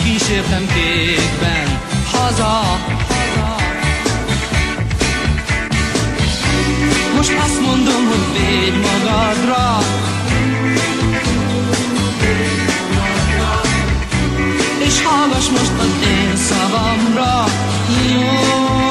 Elkísértem kékben. Haza. Most azt mondom, hogy védj magadra. És hallgass most az én szavamra. Jól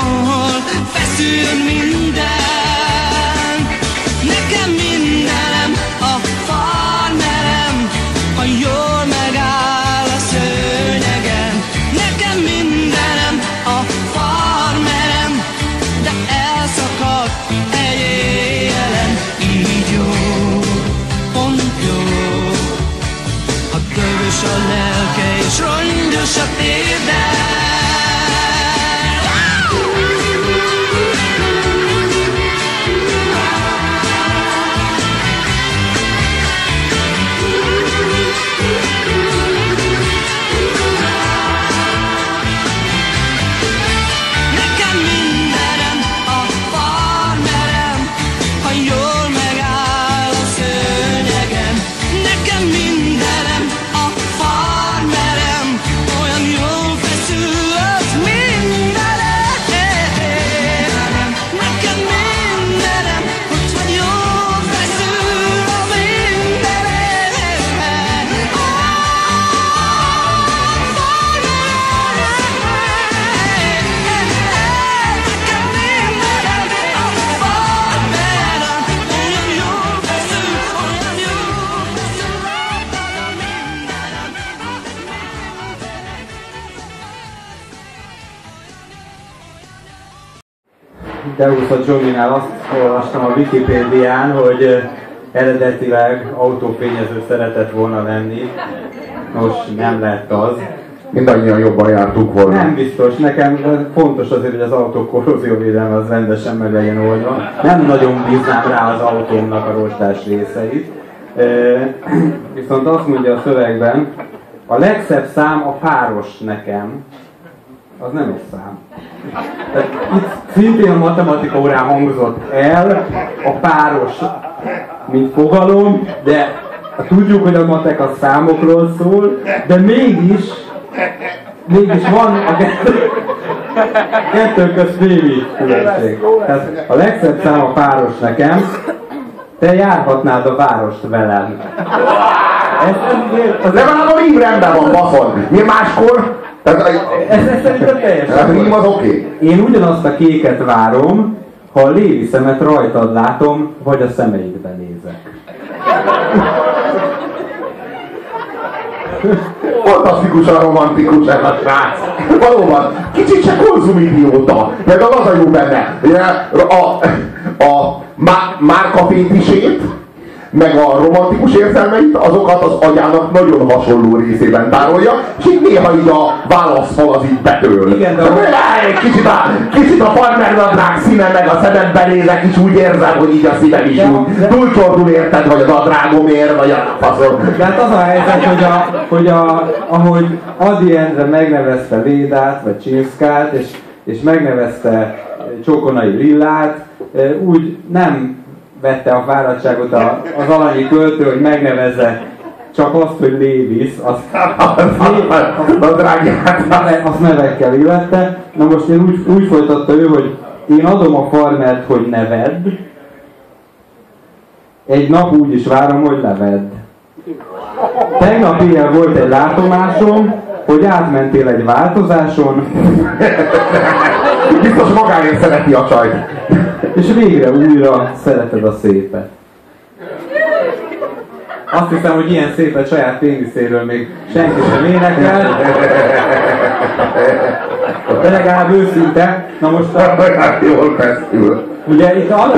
a lelke és rongyos a térde Deusz a Johnny-nál azt olvastam a Wikipédián, hogy eredetileg autófényező szeretett volna lenni. Nos, nem lett az. Mindannyian jobban jártunk volna. Nem biztos, nekem fontos azért, hogy az autó korrózióvédelme az rendesen meg legyen oldva. Nem nagyon bíznám rá az autómnak a rostás részeit. Viszont azt mondja a szövegben, a legszebb szám a páros nekem, az nem egy szám. Tehát itt szintén matematika órán hangzott el a páros, mint fogalom, de tudjuk, hogy a matek a számokról szól, de mégis, mégis van a kettő, közt némi különbség. Tehát a legszebb szám a páros nekem, te járhatnád a várost velem. Ez, Az legalább a rím rendben van, baszon. Mi máskor? Tehát, ez, ez szerintem teljesen rím az oké. Én ugyanazt a kéket várom, ha a lévi szemet rajtad látom, vagy a szemeidbe nézek. Fantasztikusan romantikus ez a srác. Valóban, kicsit se konzumidióta. Az a jó benne, a, a, a má, márkafétisét, meg a romantikus érzelmeit, azokat az agyának nagyon hasonló részében tárolja, és így néha így a válaszfal az így betől. Igen, de- Egy kicsit a, kicsit a farmernadrág színe, meg a szemed belézek is úgy érzem, hogy így a szívem is De- úgy de- túlcsordul érted, vagy az adrágomért, vagy a faszom. De hát az a helyzet, hogy, a, hogy a, ahogy Adi Endre megnevezte Védát, vagy Csinszkát, és, és megnevezte Csokonai Lillát, úgy nem vette a fáradtságot a, az alanyi költő, hogy megnevezze csak azt, hogy Lévis, azt, A drágyát. azt nevekkel illette. Na most én úgy, úgy folytatta ő, hogy én adom a farmert, hogy nevedd, egy nap úgy is várom, hogy levedd. Tegnap éjjel volt egy látomásom, hogy átmentél egy változáson, Biztos magáért szereti a csajt. és végre újra szereted a szépet. Azt hiszem, hogy ilyen szépet saját péniszéről még senki sem énekel. De legalább őszinte. Na most a, jól feszül. ugye itt a-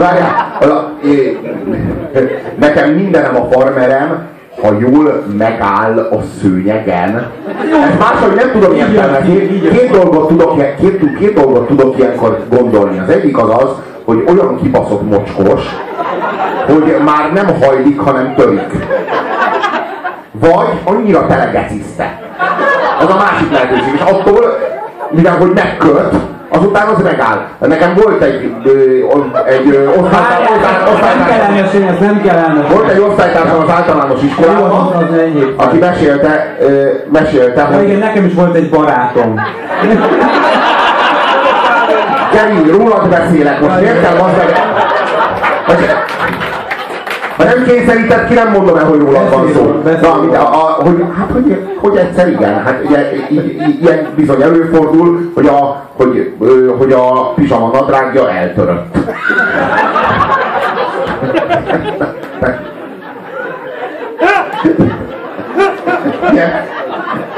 nekem mindenem a farmerem, ha jól megáll a szőnyegen. Máshogy nem tudom értelmezni. Két dolgot tudok, két, két dolgot tudok ilyenkor gondolni. Az egyik az az, hogy olyan kibaszott mocskos, hogy már nem hajlik, hanem törik. Vagy annyira telegeciszte. Ez a másik lehetőség. És attól, mivel hogy megköt, azután az megáll. Nekem volt egy, ö, egy ö, osztálytárs, nem osztálytárs, kell elmesélni, ez nem kell elmesélni. volt egy osztálytársam az általános iskolában, aki mesélte, ö, mesélte, igen, hogy nekem is volt egy barátom. Kevin, rólad beszélek, most kell az. Hogy- Ha nem kényszerített ki, nem mondom el, hogy rólad van szó. Na, mint a, a, hogy, hát, hogy, hogy egyszer igen, hát ugye, ilyen bizony előfordul, hogy a, hogy, hogy a pizsama nadrágja eltörött. Igen.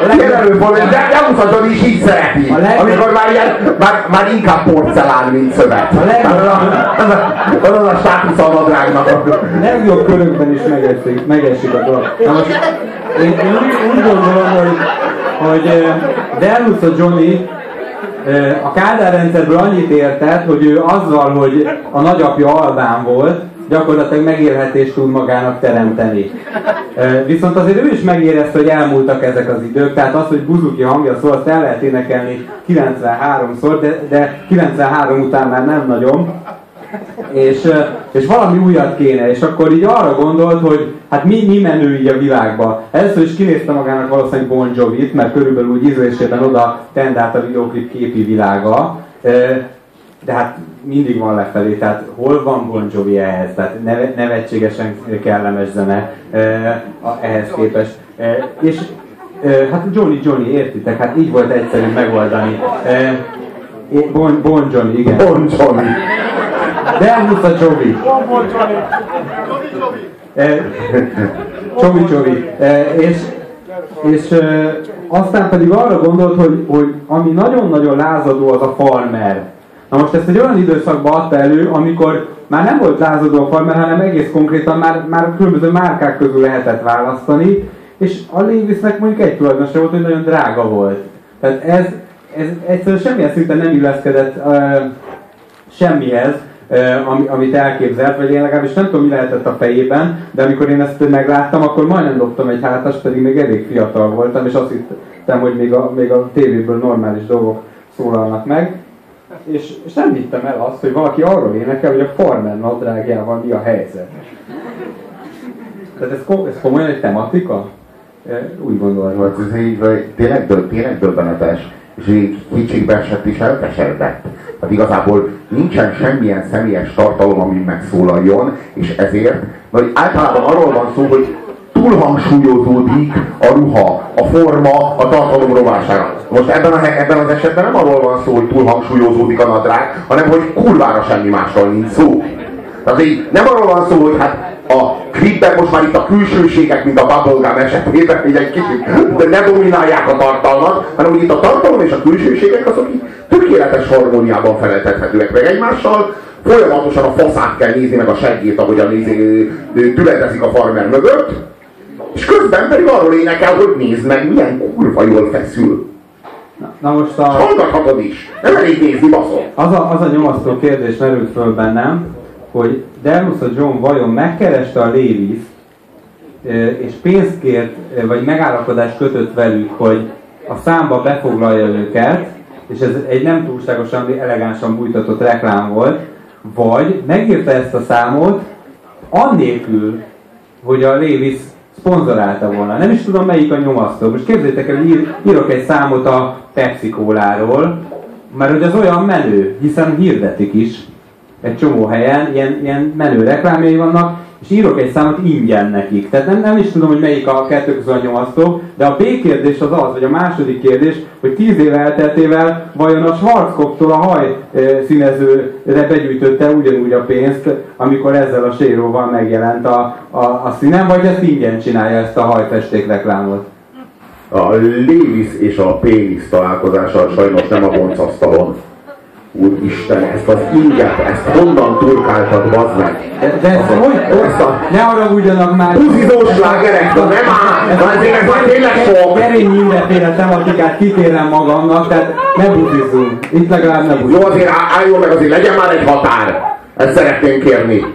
Előfordul, de nem mutatod is így szereti. A leg- Amikor már, ilyen, már, már inkább porcelán, mint szövet. A leg- Az a, az a, a státusz a nadrágnak. legjobb körökben is megesik, megesik a dolog. Na most én, én úgy, úgy gondolom, hogy, hogy Delus a Johnny a Kádár rendszerből annyit értett, hogy ő azzal, hogy a nagyapja albán volt, gyakorlatilag megélhetést tud magának teremteni. Viszont azért ő is megérezte, hogy elmúltak ezek az idők, tehát az, hogy Buzuki hangja szól, azt el lehet énekelni 93-szor, de, de 93 után már nem nagyon és, és valami újat kéne, és akkor így arra gondolt, hogy hát mi, mi menő így a világba. Először is kinézte magának valószínűleg Bon Jovi-t, mert körülbelül úgy ízlésében oda tendált a videoklip képi világa, de hát mindig van lefelé, tehát hol van Bon Jovi ehhez, tehát neve, nevetségesen kellemes zene a, ehhez képest. Ö, és ö, hát Johnny Johnny, értitek, hát így volt egyszerű megoldani. Bon, bon Johnny, igen. Bon Jovi. Delmus a Csobi. Eh, Csobi Csobi. Eh, És, és eh, aztán pedig arra gondolt, hogy, hogy ami nagyon-nagyon lázadó az a farmer. Na most ezt egy olyan időszakban adta elő, amikor már nem volt lázadó a farmer, hanem egész konkrétan már, már különböző márkák közül lehetett választani, és a Levisnek mondjuk egy tulajdonosa volt, hogy nagyon drága volt. Tehát ez, ez egyszerűen semmilyen szinten nem illeszkedett uh, semmihez, eh, ami, amit elképzelt, vagy én legalábbis nem tudom, mi lehetett a fejében, de amikor én ezt megláttam, akkor majdnem dobtam egy hátas, pedig még elég fiatal voltam, és azt hittem, hogy még a, még a tévéből normális dolgok szólalnak meg. És, és nem hittem el azt, hogy valaki arról énekel, hogy a farmer nadrágjával mi a helyzet. Tehát ez, ko- ez komolyan egy tematika? Eh, Úgy gondolom. Volt ez így, tényleg, döb, tényleg döbbenetes, és így kétségbe esett és elkeseredett. Hát igazából nincsen semmilyen személyes tartalom, ami megszólaljon, és ezért, vagy általában arról van szó, hogy túlhangsúlyozódik a ruha, a forma a tartalom rovására. Most ebben, a, ebben az esetben nem arról van szó, hogy túlhangsúlyozódik a nadrág, hanem hogy kurvára semmi másról nincs szó. Tehát így nem arról van szó, hogy hát a klipben most már itt a külsőségek, mint a Bubblegum esetében, így egy kicsit de ne dominálják a tartalmat, hanem hogy itt a tartalom és a külsőségek azok így tökéletes harmóniában feleltethetőek meg egymással, folyamatosan a faszát kell nézni, meg a seggét, ahogyan nézi, tületezik a farmer mögött, és közben pedig arról énekel, hogy nézd meg, milyen kurva jól feszül. Na, na most a... Hallgathatod is. Nem elég nézni, baszol. Az a, az a nyomasztó kérdés merült föl bennem, hogy Delmus a John vajon megkereste a Lévis, és pénzt kért, vagy megállapodást kötött velük, hogy a számba befoglalja őket, és ez egy nem túlságosan elegánsan bújtatott reklám volt, vagy megírta ezt a számot, annélkül, hogy a Lévis szponzorálta volna. Nem is tudom melyik a nyomasztó. Most képzeljétek el, ír, írok egy számot a Pepsi Cola-ról, mert hogy az olyan menő, hiszen hirdetik is egy csomó helyen, ilyen, ilyen menő reklámjai vannak, és írok egy számot ingyen nekik. Tehát nem, nem is tudom, hogy melyik a kettő közül a nyomasztó, de a B kérdés az az, vagy a második kérdés, hogy tíz év elteltével vajon a Schwarzkopftól a haj színezőre begyűjtötte ugyanúgy a pénzt, amikor ezzel a séróval megjelent a, a, a színen, vagy ezt ingyen csinálja ezt a hajfesték reklámot? A Lévis és a pénisz találkozása sajnos nem a boncasztalon. Úristen, ezt az inget, ezt honnan turkáltad, bazd meg? De, de ezt hogy? Ezt a... Ne haragudjanak már! Buzizós slágerek, de nem áll! Ez azért ez már tényleg sok! Gerény mindenféle tematikát kitérem magamnak, tehát ne buzizzunk. Itt legalább ne buzizzunk. Jó, azért álljon meg, azért legyen már egy határ! Ezt szeretném kérni.